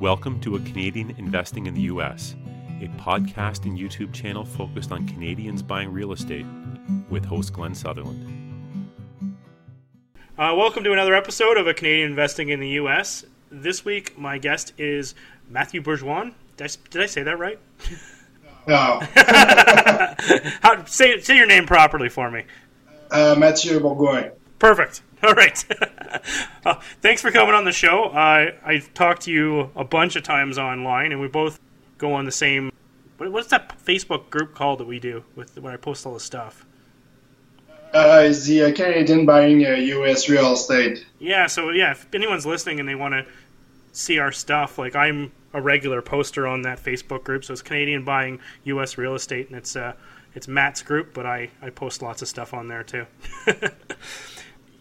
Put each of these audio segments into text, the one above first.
Welcome to A Canadian Investing in the U.S., a podcast and YouTube channel focused on Canadians buying real estate with host Glenn Sutherland. Uh, welcome to another episode of A Canadian Investing in the U.S. This week, my guest is Matthew Bourgeois. Did I, did I say that right? No. How, say, say your name properly for me. Uh, Mathieu Bourgoin. Perfect. All right. uh, thanks for coming on the show. Uh, I've talked to you a bunch of times online, and we both go on the same. What, what's that Facebook group called that we do with when I post all the stuff? Uh, is the uh, Canadian buying uh, U.S. real estate? Yeah. So yeah, if anyone's listening and they want to see our stuff, like I'm a regular poster on that Facebook group, so it's Canadian buying U.S. real estate, and it's uh, it's Matt's group, but I I post lots of stuff on there too.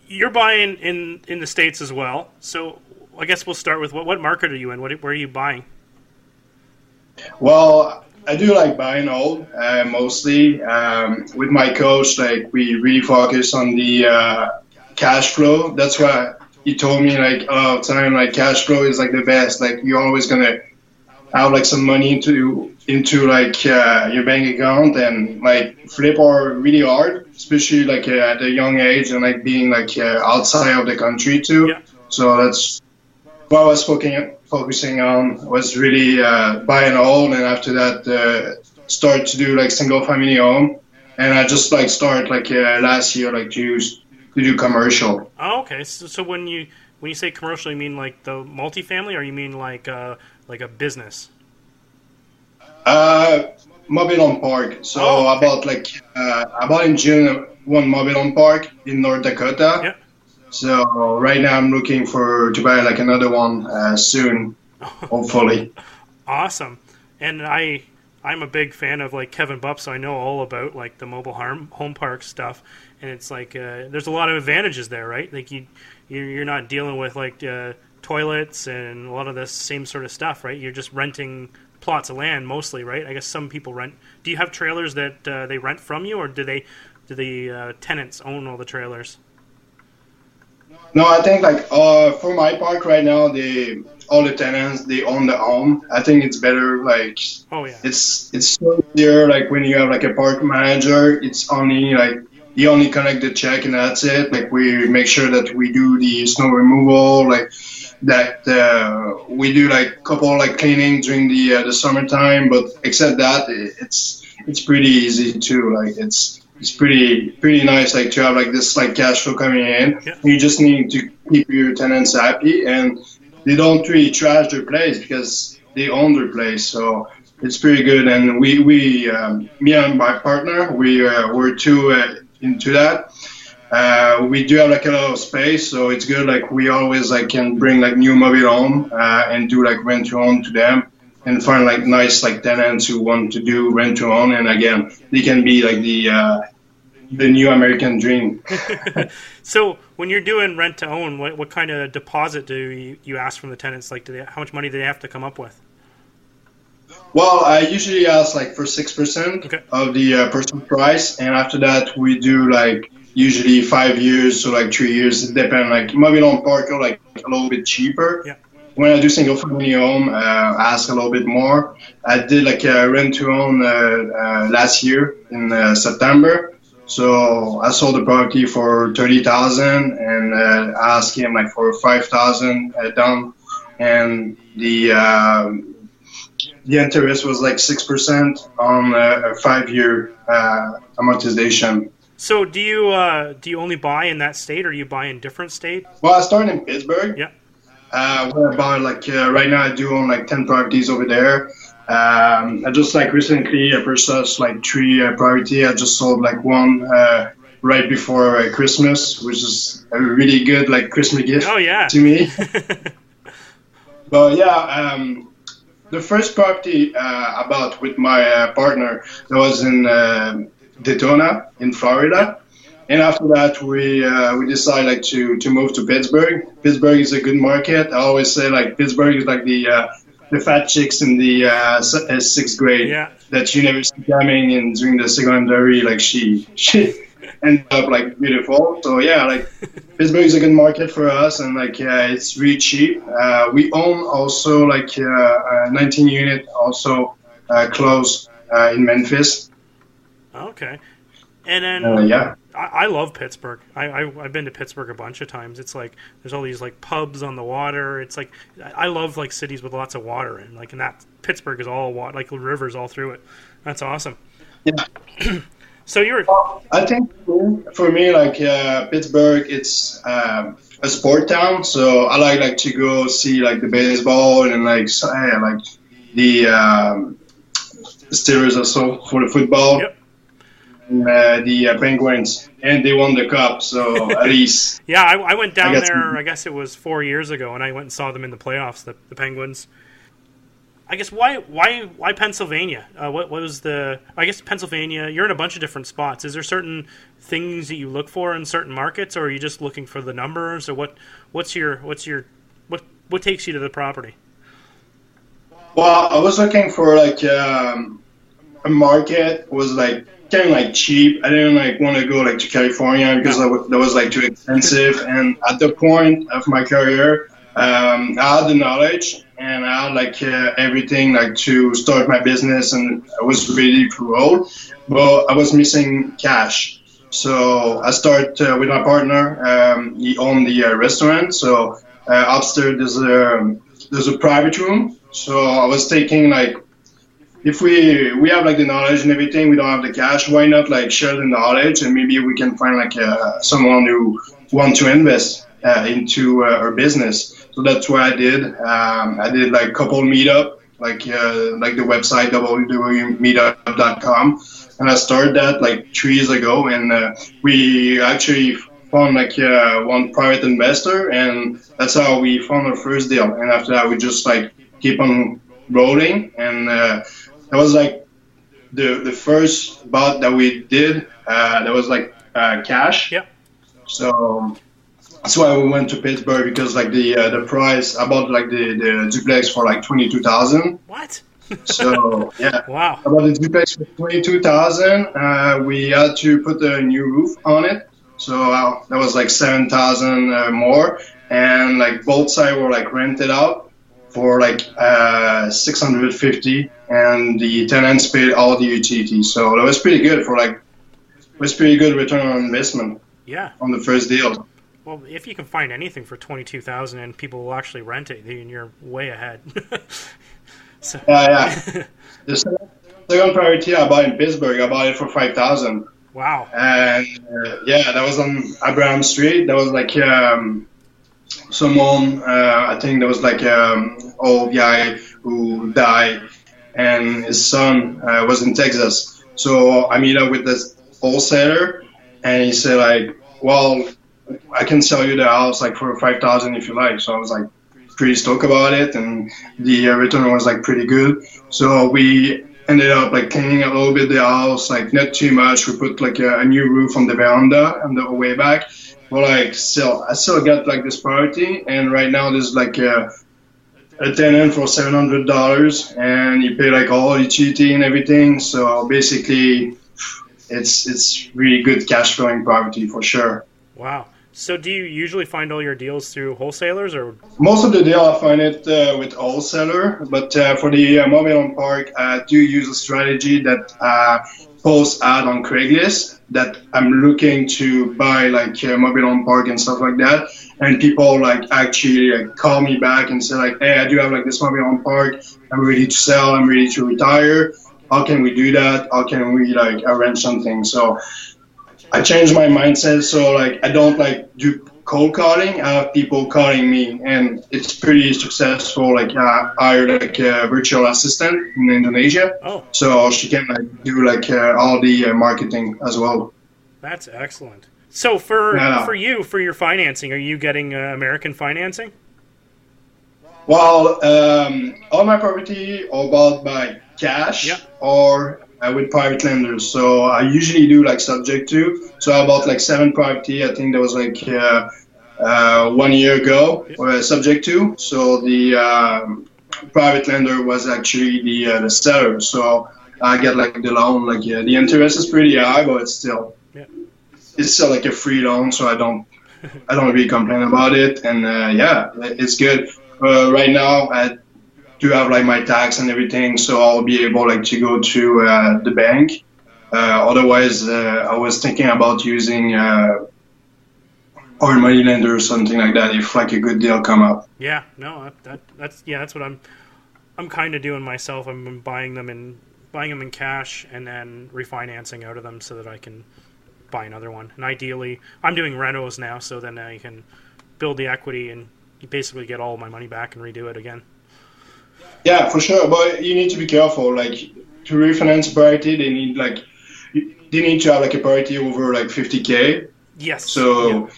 You're buying in in the states as well, so I guess we'll start with what what market are you in? What where are you buying? Well, I do like buying old, uh, mostly. Um, with my coach, like we really focus on the uh, cash flow. That's why he told me like a lot of time, like cash flow is like the best. Like you're always gonna have like some money into into like uh, your bank account and like flip are really hard, especially like uh, at a young age and like being like uh, outside of the country too. Yeah. So that's what I was focusing focusing on was really uh, buying old, and after that uh, start to do like single family home. And I just like start like uh, last year like to use to do commercial. Oh, okay. So, so when you when you say commercial, you mean like the multifamily, or you mean like uh, like a business? Uh, mobile home park. So Oh, I okay. bought like uh, I bought in June one mobile home park in North Dakota. Yeah. So right now I'm looking for to buy like another one uh, soon, hopefully. Awesome. And I I'm a big fan of like Kevin Bupp, so I know all about like the mobile home home park stuff. And it's like uh, there's a lot of advantages there, right? Like you you're you're not dealing with like uh, toilets and a lot of the same sort of stuff, right? You're just renting plots of land mostly, right? I guess some people rent. Do you have trailers that uh, they rent from you, or do they do the uh, tenants own all the trailers? No, I think like uh, for my park right now, the all the tenants they own the home. I think it's better like Oh yeah. it's it's so easier like when you have like a park manager it's only like you only connect the check and that's it like we make sure that we do the snow removal like that uh, we do like couple like cleaning during the uh, the summertime but except that it's it's pretty easy too like it's it's pretty pretty nice like to have like this like cash flow coming in. Yeah. you just need to keep your tenants happy and they don't really trash their place because they own their place so it's pretty good. And we we um, me and my partner we uh, we're two uh, into that uh, we do have like a lot of space so it's good like we always like can bring like new mobile home uh, and do like rent to own to them and find like nice like tenants who want to do rent to own and again they can be like the uh, the new American dream. So when you're doing rent to own, what, what kind of deposit do you, you ask from the tenants? Like, do they, how much money do they have to come up with? Well, I usually ask like for six percent Okay. of the uh, purchase price, and after that we do like usually five years, so like three years. It depends. Like mobile home park are like a little bit cheaper. Yeah. When I do single family home, uh, I ask a little bit more. I did like a rent to own uh, uh, last year in uh, September. So I sold the property for thirty thousand, and uh, I asked him like for five thousand uh, down, and the um, the interest was like six percent on a, a five-year uh, amortization. So do you uh, do you only buy in that state, or do you buy in different state? Well, I started in Pittsburgh. Yeah. Uh, where about like uh, right now I do own like ten properties over there. Um, I just like recently I purchased like three uh, property. I just sold like one uh, right before uh, Christmas, which is a really good like Christmas gift Oh yeah. to me. But yeah, um, the first property uh, I bought with my uh, partner that was in uh, Daytona in Florida, and after that we uh, we decided like to to move to Pittsburgh. Pittsburgh is a good market. I always say like Pittsburgh is like the uh, the fat chicks in the uh, uh, sixth grade Yeah. that you never see coming, and during the secondary like she she ended up like beautiful. So yeah, like Pittsburgh is a good market for us, and like uh, it's really cheap. Uh, we own also like uh, a 19 unit also uh, close uh, in Memphis. Okay, and then Uh, yeah. I, I love Pittsburgh. I, I I've been to Pittsburgh a bunch of times. It's like there's all these like pubs on the water. It's like I love like cities with lots of water and like and that Pittsburgh is all water, like rivers all through it. That's awesome. Yeah. So you're I think for me, like uh, Pittsburgh, it's um, a sport town, so I like like to go see like the baseball and like so, like the um, Steelers also for the football. Yep. Uh, the uh, Penguins, and they won the cup, so at least yeah. I, I went down I there. I guess it was four years ago, and I went and saw them in the playoffs. The, the Penguins. I guess why why why Pennsylvania? Uh, what, what was the? I guess Pennsylvania. You're in a bunch of different spots. Is there certain things that you look for in certain markets, or are you just looking for the numbers, or what? What's your what's your what what takes you to the property? Well, I was looking for like um, a market was like kind of like cheap. I didn't like want to go like to California because that wa- that was like too expensive. And at the point of my career, um, I had the knowledge and I had like uh, everything like to start my business, and I was ready to roll. But I was missing cash. So I started uh, with my partner. Um, he owned the uh, restaurant. So uh, upstairs there's a there's a private room. So I was taking like, if we we have like the knowledge and everything, we don't have the cash. Why not like share the knowledge and maybe we can find like uh, someone who want to invest uh, into uh, our business. So that's what I did. Um, I did like couple meetup, like uh, like the website www.meetup.com, and I started that like three years ago. And uh, we actually found like uh, one private investor, and that's how we found our first deal. And after that, we just like keep on rolling, and that was like the the first bot that we did. Uh, that was like uh, cash. Yep. So that's why we went to Pittsburgh because like the uh, the price I bought like the, the duplex for like twenty two thousand. What? So yeah. Wow. About the duplex for 22,000, uh, we had to put a new roof on it. So uh, that was like 7,000 uh, more. And like both sides were like rented out for like uh, 650 and the tenants paid all the utilities. So that was pretty good for like, it was pretty good return on investment Yeah. on the first deal. Well, if you can find anything for twenty two thousand and people will actually rent it, then you're way ahead. so Yeah, yeah. the second priority I bought in Pittsburgh, I bought it for 5,000. wow. and uh, yeah, that was on Abraham Street. That was like um, someone, uh, I think there was like um, old guy who died, and his son uh, was in Texas. So I meet up with this wholesaler, and he said like, "Well, I can sell you the house like for five thousand if you like." So I was like pretty stoked about it, and the return was like pretty good. So we ended up like cleaning a little bit the house, like not too much. We put like a, a new roof on the veranda on the way back. But like still, I still got like this priority, and right now there's like a, a tenant for seven hundred dollars, and you pay like all utility and everything. So basically, it's it's really good cash flowing property for sure. Wow. So do you usually find all your deals through wholesalers or Most of the deal I find it uh, with wholesaler, but uh, for the uh, mobile home park, I do use a strategy that uh, post ad on Craigslist that I'm looking to buy like uh, mobile home park and stuff like that. And people like actually like, call me back and say like, hey, I do have like this mobile home park. I'm ready to sell. I'm ready to retire. How can we do that? How can we like arrange something? So I changed my mindset so like I don't like do cold calling. I have people calling me, and it's pretty successful. Like I hired like a virtual assistant in Indonesia, Oh, so she can like do like uh, all the uh, marketing as well. that's excellent. So for Yeah. for you for your financing, are you getting uh, American financing? Well, um, all my property are bought by cash Yeah. or uh, with private lenders. So I usually do like subject to. So I bought like seven property. I think that was like uh, uh, one year ago. Uh, subject to. So the um, private lender was actually the uh, the seller. So I get like the loan. Like yeah, the interest is pretty high, but it's still Yeah. it's still like a free loan, so I don't I don't really complain about it. And uh, yeah, it's good. Uh, right now, I do have like my tax and everything, so I'll be able like to go to uh, the bank. Uh, otherwise, uh, I was thinking about using uh, or money lender or something like that if like a good deal come up. Yeah, no, that, that that's yeah, that's what I'm I'm kind of doing myself. I'm buying them in buying them in cash and then refinancing out of them so that I can buy another one. And ideally, I'm doing renos now, so then I can build the equity and basically get all my money back and redo it again. Yeah, for sure. But you need to be careful. Like to refinance a property, they need like they need to have like a property over like 50k. Yes. So. Yeah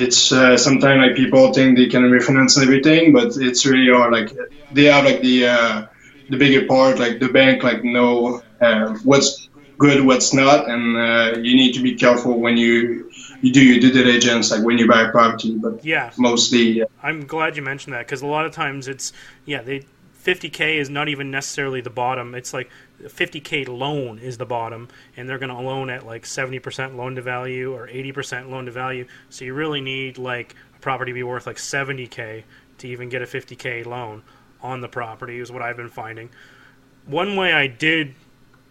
it's uh, sometimes like people think they can refinance everything, but it's really hard. Like they have like the uh, the bigger part, like the bank, like know uh, what's good, what's not, and uh, you need to be careful when you you do your due diligence, like when you buy a property. But yeah, mostly. I'm glad you mentioned that because a lot of times it's yeah they 50k is not even necessarily the bottom. It's like 50k loan is the bottom, and they're going to loan at like 70% loan to value or 80% loan to value. So you really need like a property to be worth like 70k to even get a 50k loan on the property. Is what I've been finding. One way I did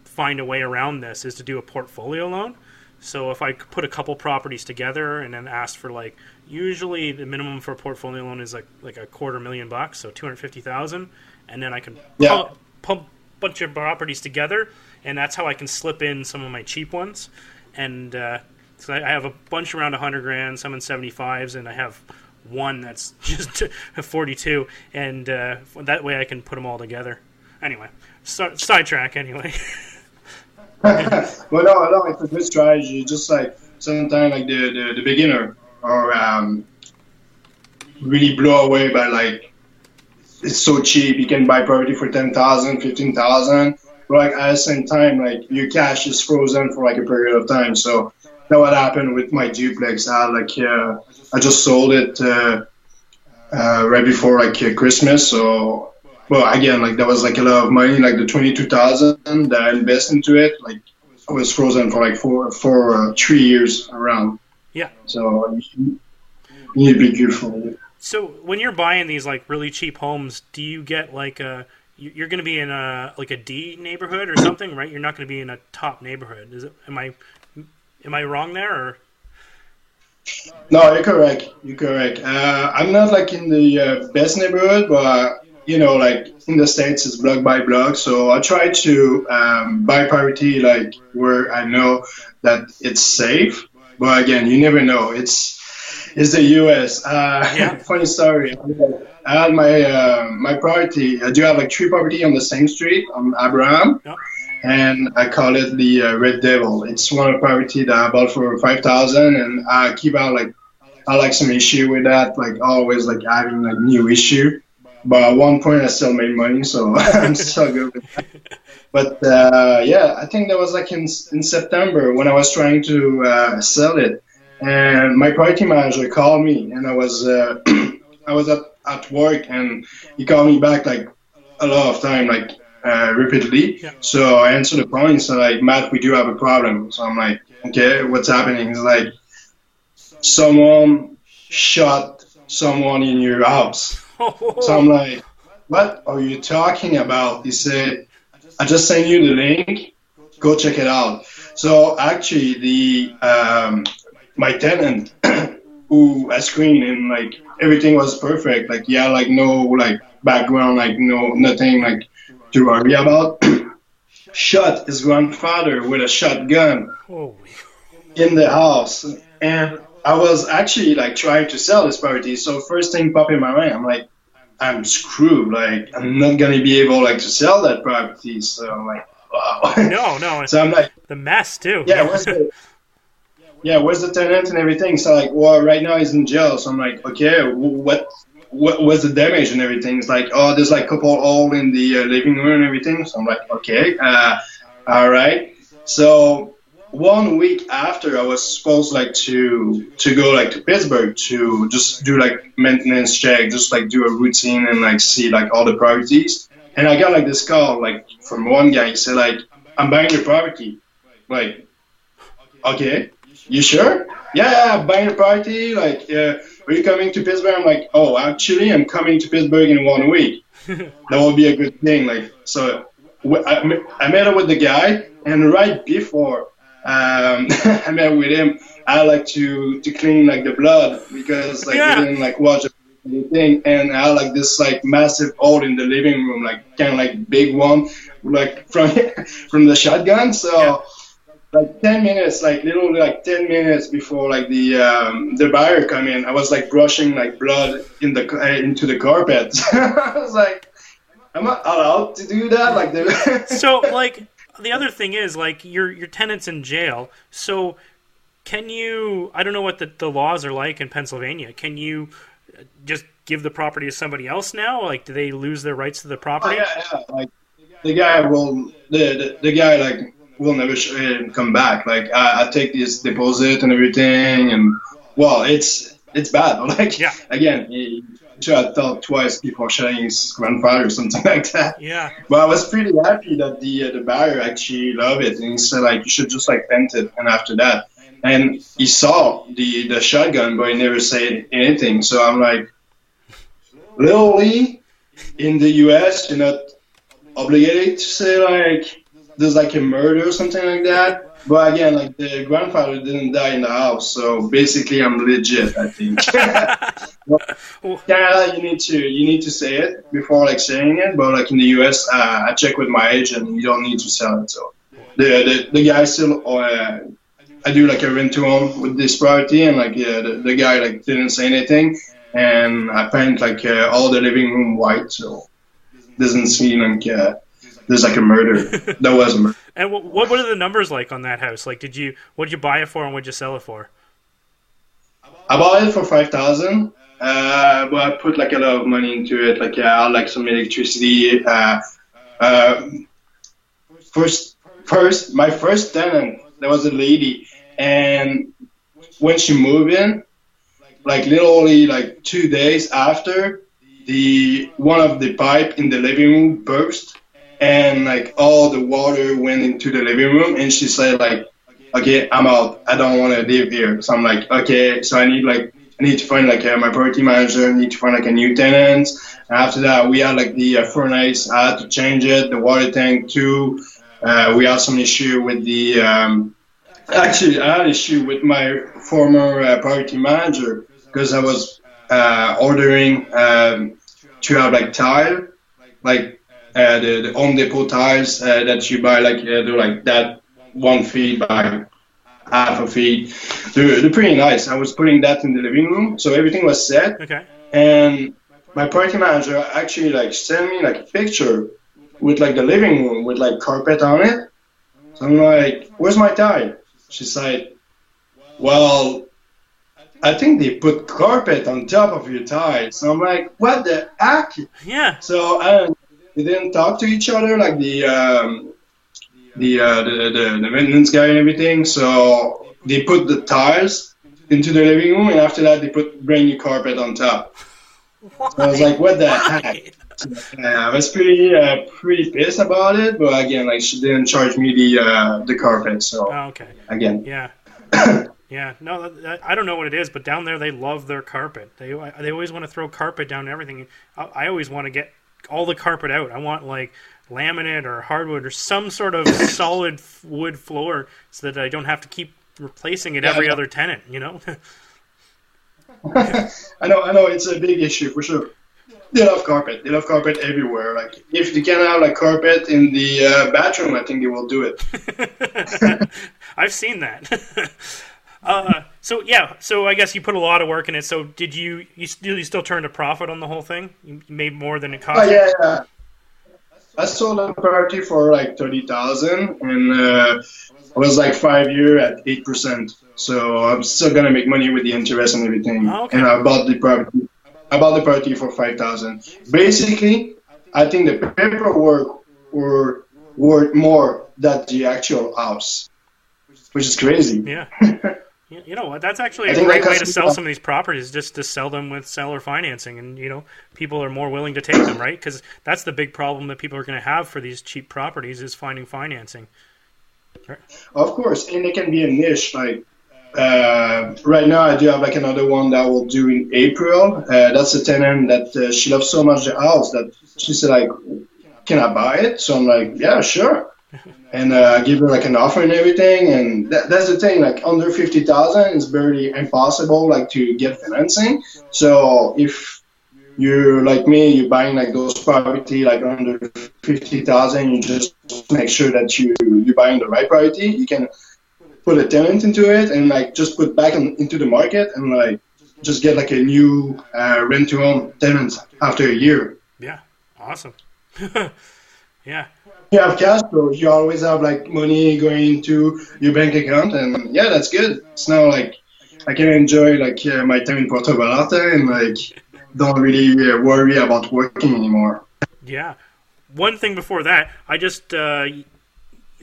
find a way around this is to do a portfolio loan. So if I put a couple properties together and then ask for like usually the minimum for a portfolio loan is like like a quarter million bucks, so two hundred fifty thousand, and then I can yeah. pump, pump bunch of properties together, and that's how I can slip in some of my cheap ones. And uh, so I have a bunch around 100 grand, some in 75s, and I have one that's just 42, and uh, that way I can put them all together. Anyway, so, sidetrack anyway. well, no, no, it's a good strategy. Just like sometimes, like the, the, the beginner or um, really blow away by like it's so cheap. You can buy property for 10,000, 15,000. But like at the same time, like your cash is frozen for like a period of time. So that what happened with my duplex. I like uh, I just sold it uh, uh, right before like Christmas. So well, again, like that was like a lot of money. Like the 22,000 that I invested into it, like I was frozen for like four, for uh, three years around. Yeah. So you need to be careful. So when you're buying these like really cheap homes, do you get like a you're going to be in a like a D neighborhood or something, right? You're not going to be in a top neighborhood. Is it? Am I am I wrong there? Or? No, you're correct. You're correct. Uh, I'm not like in the uh, best neighborhood, but you know, like in the states, it's block by block. So I try to um, buy property like where I know that it's safe. But again, you never know. It's it's the U.S. Uh, yeah. funny story. I had my uh, my property. I do have like three property on the same street on Abraham, yeah. and I call it the uh, Red Devil. It's one of the property that I bought for five thousand, and I keep out like I like some issue with that, like always like having like new issue. But at one point, I still made money, so I'm still good with that. But uh, yeah, I think that was like in in September when I was trying to uh, sell it and my property manager called me, and I was uh, I was at, at work, and he called me back like a lot of time, like uh, repeatedly. Yeah. So I answered the phone. He's like, Matt, we do have a problem. So I'm like, okay, what's happening? He's like, someone shot someone in your house. so I'm like, what are you talking about? He said, I just sent you the link. Go check it out. So actually, the um, my tenant who I screened and like everything was perfect. Like yeah, like no like background, like no nothing like to worry about. Shot his grandfather with a shotgun in the house, and I was actually like trying to sell this property. So first thing popped in my mind, I'm like, I'm screwed. Like I'm not gonna be able like to sell that property. So I'm like, wow. No, no. so I'm like the mess too. Yeah, what's the yeah, where's the tenant and everything? So like, well, right now he's in jail. So I'm like, okay, what, what was the damage and everything? It's like, oh, there's like a couple hole in the uh, living room and everything. So I'm like, okay, uh, all right. So one week after, I was supposed like to to go like to Pittsburgh to just do like maintenance check, just like do a routine and like see like all the properties. And I got like this call like from one guy. He said like, I'm buying your property. Like, okay you sure? Yeah, buying a property. Like, uh, are you coming to Pittsburgh? I'm like, oh, actually, I'm coming to Pittsburgh in one week. that would be a good thing. Like, so I, I met up with the guy, and right before um, I met with him, I like to to clean like the blood because like Yeah. we didn't like watch anything, and I like this like massive hole in the living room, like kind of like big one, like from from the shotgun. So. Yeah. Like ten minutes, like literally like ten minutes before like the um, the buyer come in, I was like brushing like blood in the uh, into the carpet. I was like, am I allowed to do that? Like the so like the other thing is like your your tenants in jail so can you i don't know what the, the laws are like in pennsylvania can you uh, just give the property to somebody else now like do they lose their rights to the Oh, property yeah, yeah. Like the guy will, the the, the guy like will never sh- uh, come back. Like I, I take this deposit and everything, and well, it's it's bad. Like Yeah. again, have thought twice before sharing his grandfather or something like that. yeah But I was pretty happy that the uh, the buyer actually loved it, and he said like you should just like rent it, and after that. And he saw the, the shotgun, but he never said anything. So I'm like, literally, in the U.S., you're not obligated to say like there's like a murder or something like that. But again, like the grandfather didn't die in the house, so basically I'm legit. I think. Canada, you need to you need to say it before like saying it. But like in the U.S., uh, I check with my agent, you don't need to sell it. So the the, the guy still. Uh, I do like a rent to own with this property, and like yeah, the, the guy like didn't say anything, and I paint like uh, all the living room white, so doesn't seem like uh, there's like a murder. that was a murder. and what, what what are the numbers like on that house like did you what did you buy it for and what did you sell it for I bought it for five thousand, uh, but I put like a lot of money into it. Like yeah, I like some electricity. Uh, uh, first, first, my first tenant, there was a lady, and when she moved in, like literally like two days after, the one of the pipe in the living room burst, and like all the water went into the living room, and she said like okay, I'm out. I don't want to live here. So I'm like, okay, so I need like, I need to find like uh, my property manager. I need to find like a new tenant. And after that, we had like the uh, furnace. I had to change it. The water tank too. Uh, we had some issue with the. Um, actually, I had issue with my former uh, property manager because I was uh, ordering um, to have like tile, like the, the Home Depot tiles uh, that you buy like uh, they're like that one feet by half a feet. They're, they're pretty nice. I was putting that in the living room, so everything was set. okay And my party manager actually like sent me like a picture with like the living room with like carpet on it. So I'm like, "Where's my tile?" She's like, "Well, I think they put carpet on top of your tile." So I'm like, "What the heck?" yeah So I don't, they didn't talk to each other like the um, the, uh, the the the maintenance guy and everything. So they put the tiles into the living room, and after that they put brand new carpet on top. I was like, what the heck? Yeah, I was pretty uh, pretty pissed about it, but again, like she didn't charge me the uh, the carpet. So oh, okay again, yeah yeah no i don't know what it is but down there they love their carpet they they always want to throw carpet down everything i, I always want to get all the carpet out i want like laminate or hardwood or some sort of solid wood floor so that i don't have to keep replacing it Yeah, every other tenant you know I know I know it's a big issue for sure. They love carpet. They love carpet everywhere. Like if they can have like carpet in the uh, bathroom, I think they will do it. I've seen that. uh, so yeah, so I guess you put a lot of work in it. So did you? You still you still turned a profit on the whole thing? You made more than it cost. Oh yeah, yeah. I sold the property for like thirty thousand, and uh, I was like five year at eight percent. So I'm still gonna make money with the interest and everything. Oh, okay. And I bought the property. I bought the property for five thousand. Basically, I think the paperwork were worth more than the actual house, which is crazy. Yeah. You know what? That's actually a great way to sell some of these properties, just to sell them with seller financing, and you know, people are more willing to take them, right? Because that's the big problem that people are going to have for these cheap properties is finding financing. Of course, and it can be a niche. Like uh, right now I do have like another one that will do in April. Uh, that's a tenant that uh, she loves so much the house that she said like, "Can I buy it?" So I'm like, "Yeah, sure." And uh, give her like an offer and everything, and that, that's the thing. Like under fifty thousand, it's barely impossible like to get financing. So if you're like me, you're buying like those property like under fifty thousand, you just make sure that you you're buying the right property. You can put a tenant into it and like just put back in, into the market and like just get like a new uh, rent to own tenant after a year. Yeah, awesome. yeah. You have cash flow. You always have like money going into your bank account, and yeah, that's good. It's now like I can enjoy like uh, my time in Puerto Vallarta and like don't really uh, worry about working anymore. Yeah. One thing before that, I just uh,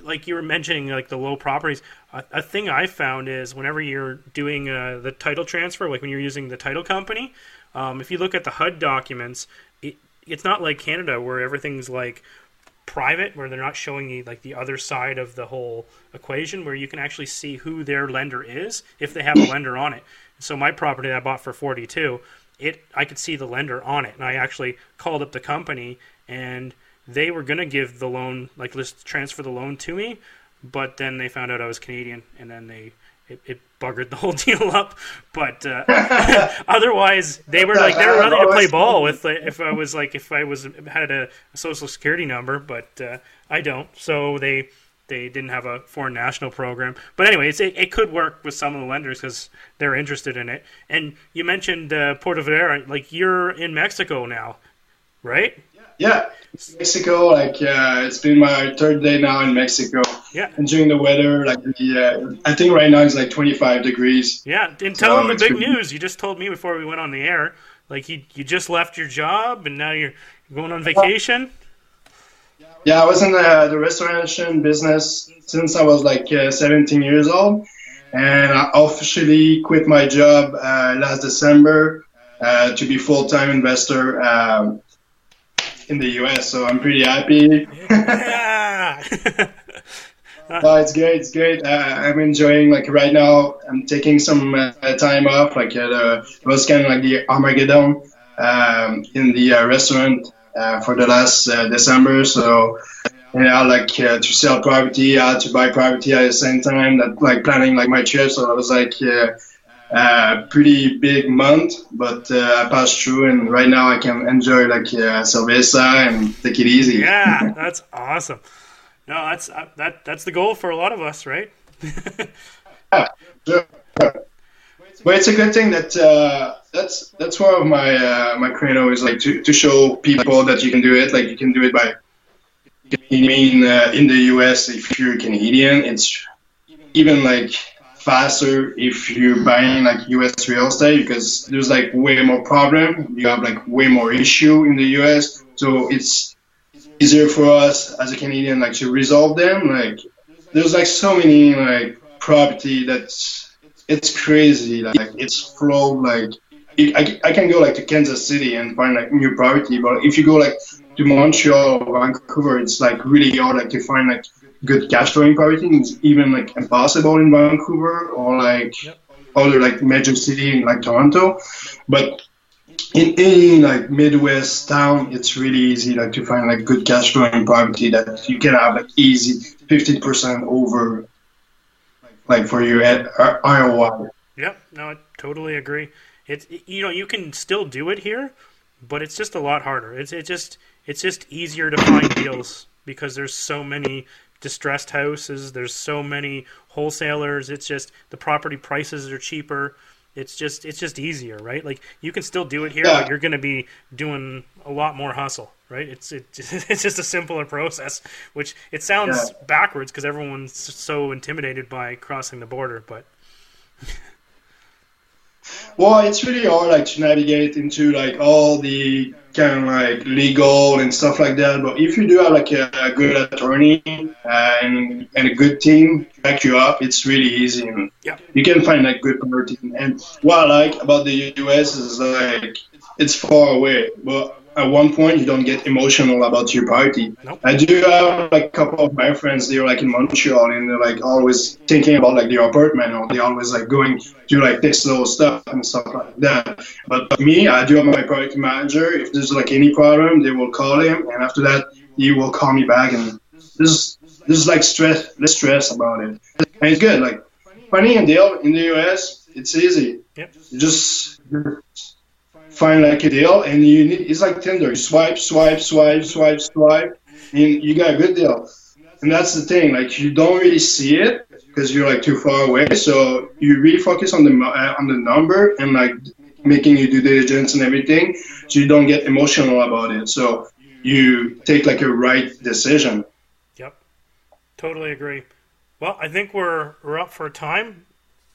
like you were mentioning like the low properties. A, a thing I found is whenever you're doing uh, the title transfer, like when you're using the title company, um, if you look at the HUD documents, it, it's not like Canada where everything's like private where they're not showing you like the other side of the whole equation where you can actually see who their lender is if they have a lender on it. So my property i bought for 42 it i could see the lender on it. And i actually called up the company and they were going to give the loan like let's transfer the loan to me but then they found out i was canadian and then they it, it buggered the whole deal up. But uh, otherwise, they were like they were ready to play ball with uh, if I was like if I was had a, a social security number, but uh, I don't. So they they didn't have a foreign national program. But anyways, it, it could work with some of the lenders because they're interested in it. And you mentioned uh, Puerto Vallarta, like you're in Mexico now, right? Yeah, Mexico. Like uh, it's been my third day now in Mexico. Yeah. Enjoying the weather. Like the, uh, I think right now it's like 25 degrees. Yeah, and tell so them the big news. You just told me before we went on the air. Like you, you just left your job and now you're going on vacation. Yeah, I was in the, the restoration business since I was like uh, 17 years old, and I officially quit my job uh, last December uh, to be full time investor. Um, in the US, so I'm pretty happy. Yeah. no, it's great. It's great. Uh, I'm enjoying like right now. I'm taking some uh, time off. Like uh, it was kind of like the Armageddon um, in the uh, restaurant uh, for the last uh, December. So yeah, like to sell property, I had to buy property at the same time. That like planning like my trip. So I was like uh, pretty big month, but uh, I passed through, and right now I can enjoy like uh, cerveza and take it easy. Yeah, that's awesome. No, that's uh, that that's the goal for a lot of us, right? yeah, sure. But it's a good thing that uh, that's that's one of my uh, my credo is like to, to show people that you can do it. Like you can do it by. I mean, uh, in the U.S., if you're Canadian, it's even like faster if you're buying like US real estate because there's like way more problem. You have like way more issue in the US. So it's easier for us as a Canadian like to resolve them. Like there's like so many like property that's it's crazy. Like it's flow like it, I, I can go like to Kansas City and find like new property, but if you go like to Montreal or Vancouver, it's like really hard like to find like good cash flowing property is even like impossible in Vancouver or like yep. other like major city in like Toronto. But in any like Midwest town, it's really easy like to find like good cash flowing property that you can have like easy 15% over like for your uh, ROI. Yep, no, I totally agree. It's you know you can still do it here, but it's just a lot harder. It's it just it's just easier to find deals because there's so many distressed houses. There's so many wholesalers. It's just the property prices are cheaper. It's just it's just easier, right? Like you can still do it here, yeah. but you're going to be doing a lot more hustle, right? It's it, it's just a simpler process, which it sounds yeah. backwards because everyone's so intimidated by crossing the border, but well, it's really hard like to navigate into like all the kind of like legal and stuff like that. But if you do have like a, a good attorney uh, and, and a good team to back you up, it's really easy. And yeah. you can find like good property. And what I like about the US is like it's far away, but at one point you don't get emotional about your party. Nope. I do have like a couple of my friends. They're like in Montreal and they're like always thinking about like their apartment or they're always like going to like this little stuff and stuff like that. But me, I do have my party manager. If there's like any problem, they will call him, and after that, he will call me back. And there's there's like stress, less stress about it, and it's good. Like funny and deal in the US, it's easy. Yep. You just find like a deal, and you need it's like Tinder. You swipe, swipe, swipe, swipe, swipe, and you got a good deal. And that's the thing. Like you don't really see it because you're like too far away. So you really focus on the uh, on the number and like making your due diligence and everything, so you don't get emotional about it. So you take like a right decision. Yep. Totally agree. Well, I think we're we're up for time.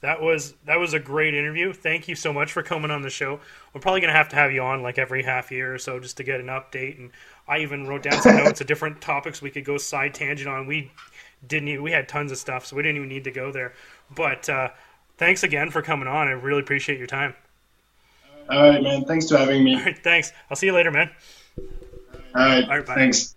That was that was a great interview. Thank you so much for coming on the show. We're probably gonna have to have you on like every half year or so just to get an update. And I even wrote down some notes of different topics we could go side tangent on. We didn't even, we had tons of stuff, so we didn't even need to go there. But uh, thanks again for coming on. I really appreciate your time. All right, man. Thanks for having me. All right, thanks. I'll see you later, man. All right. All right, bye. Thanks.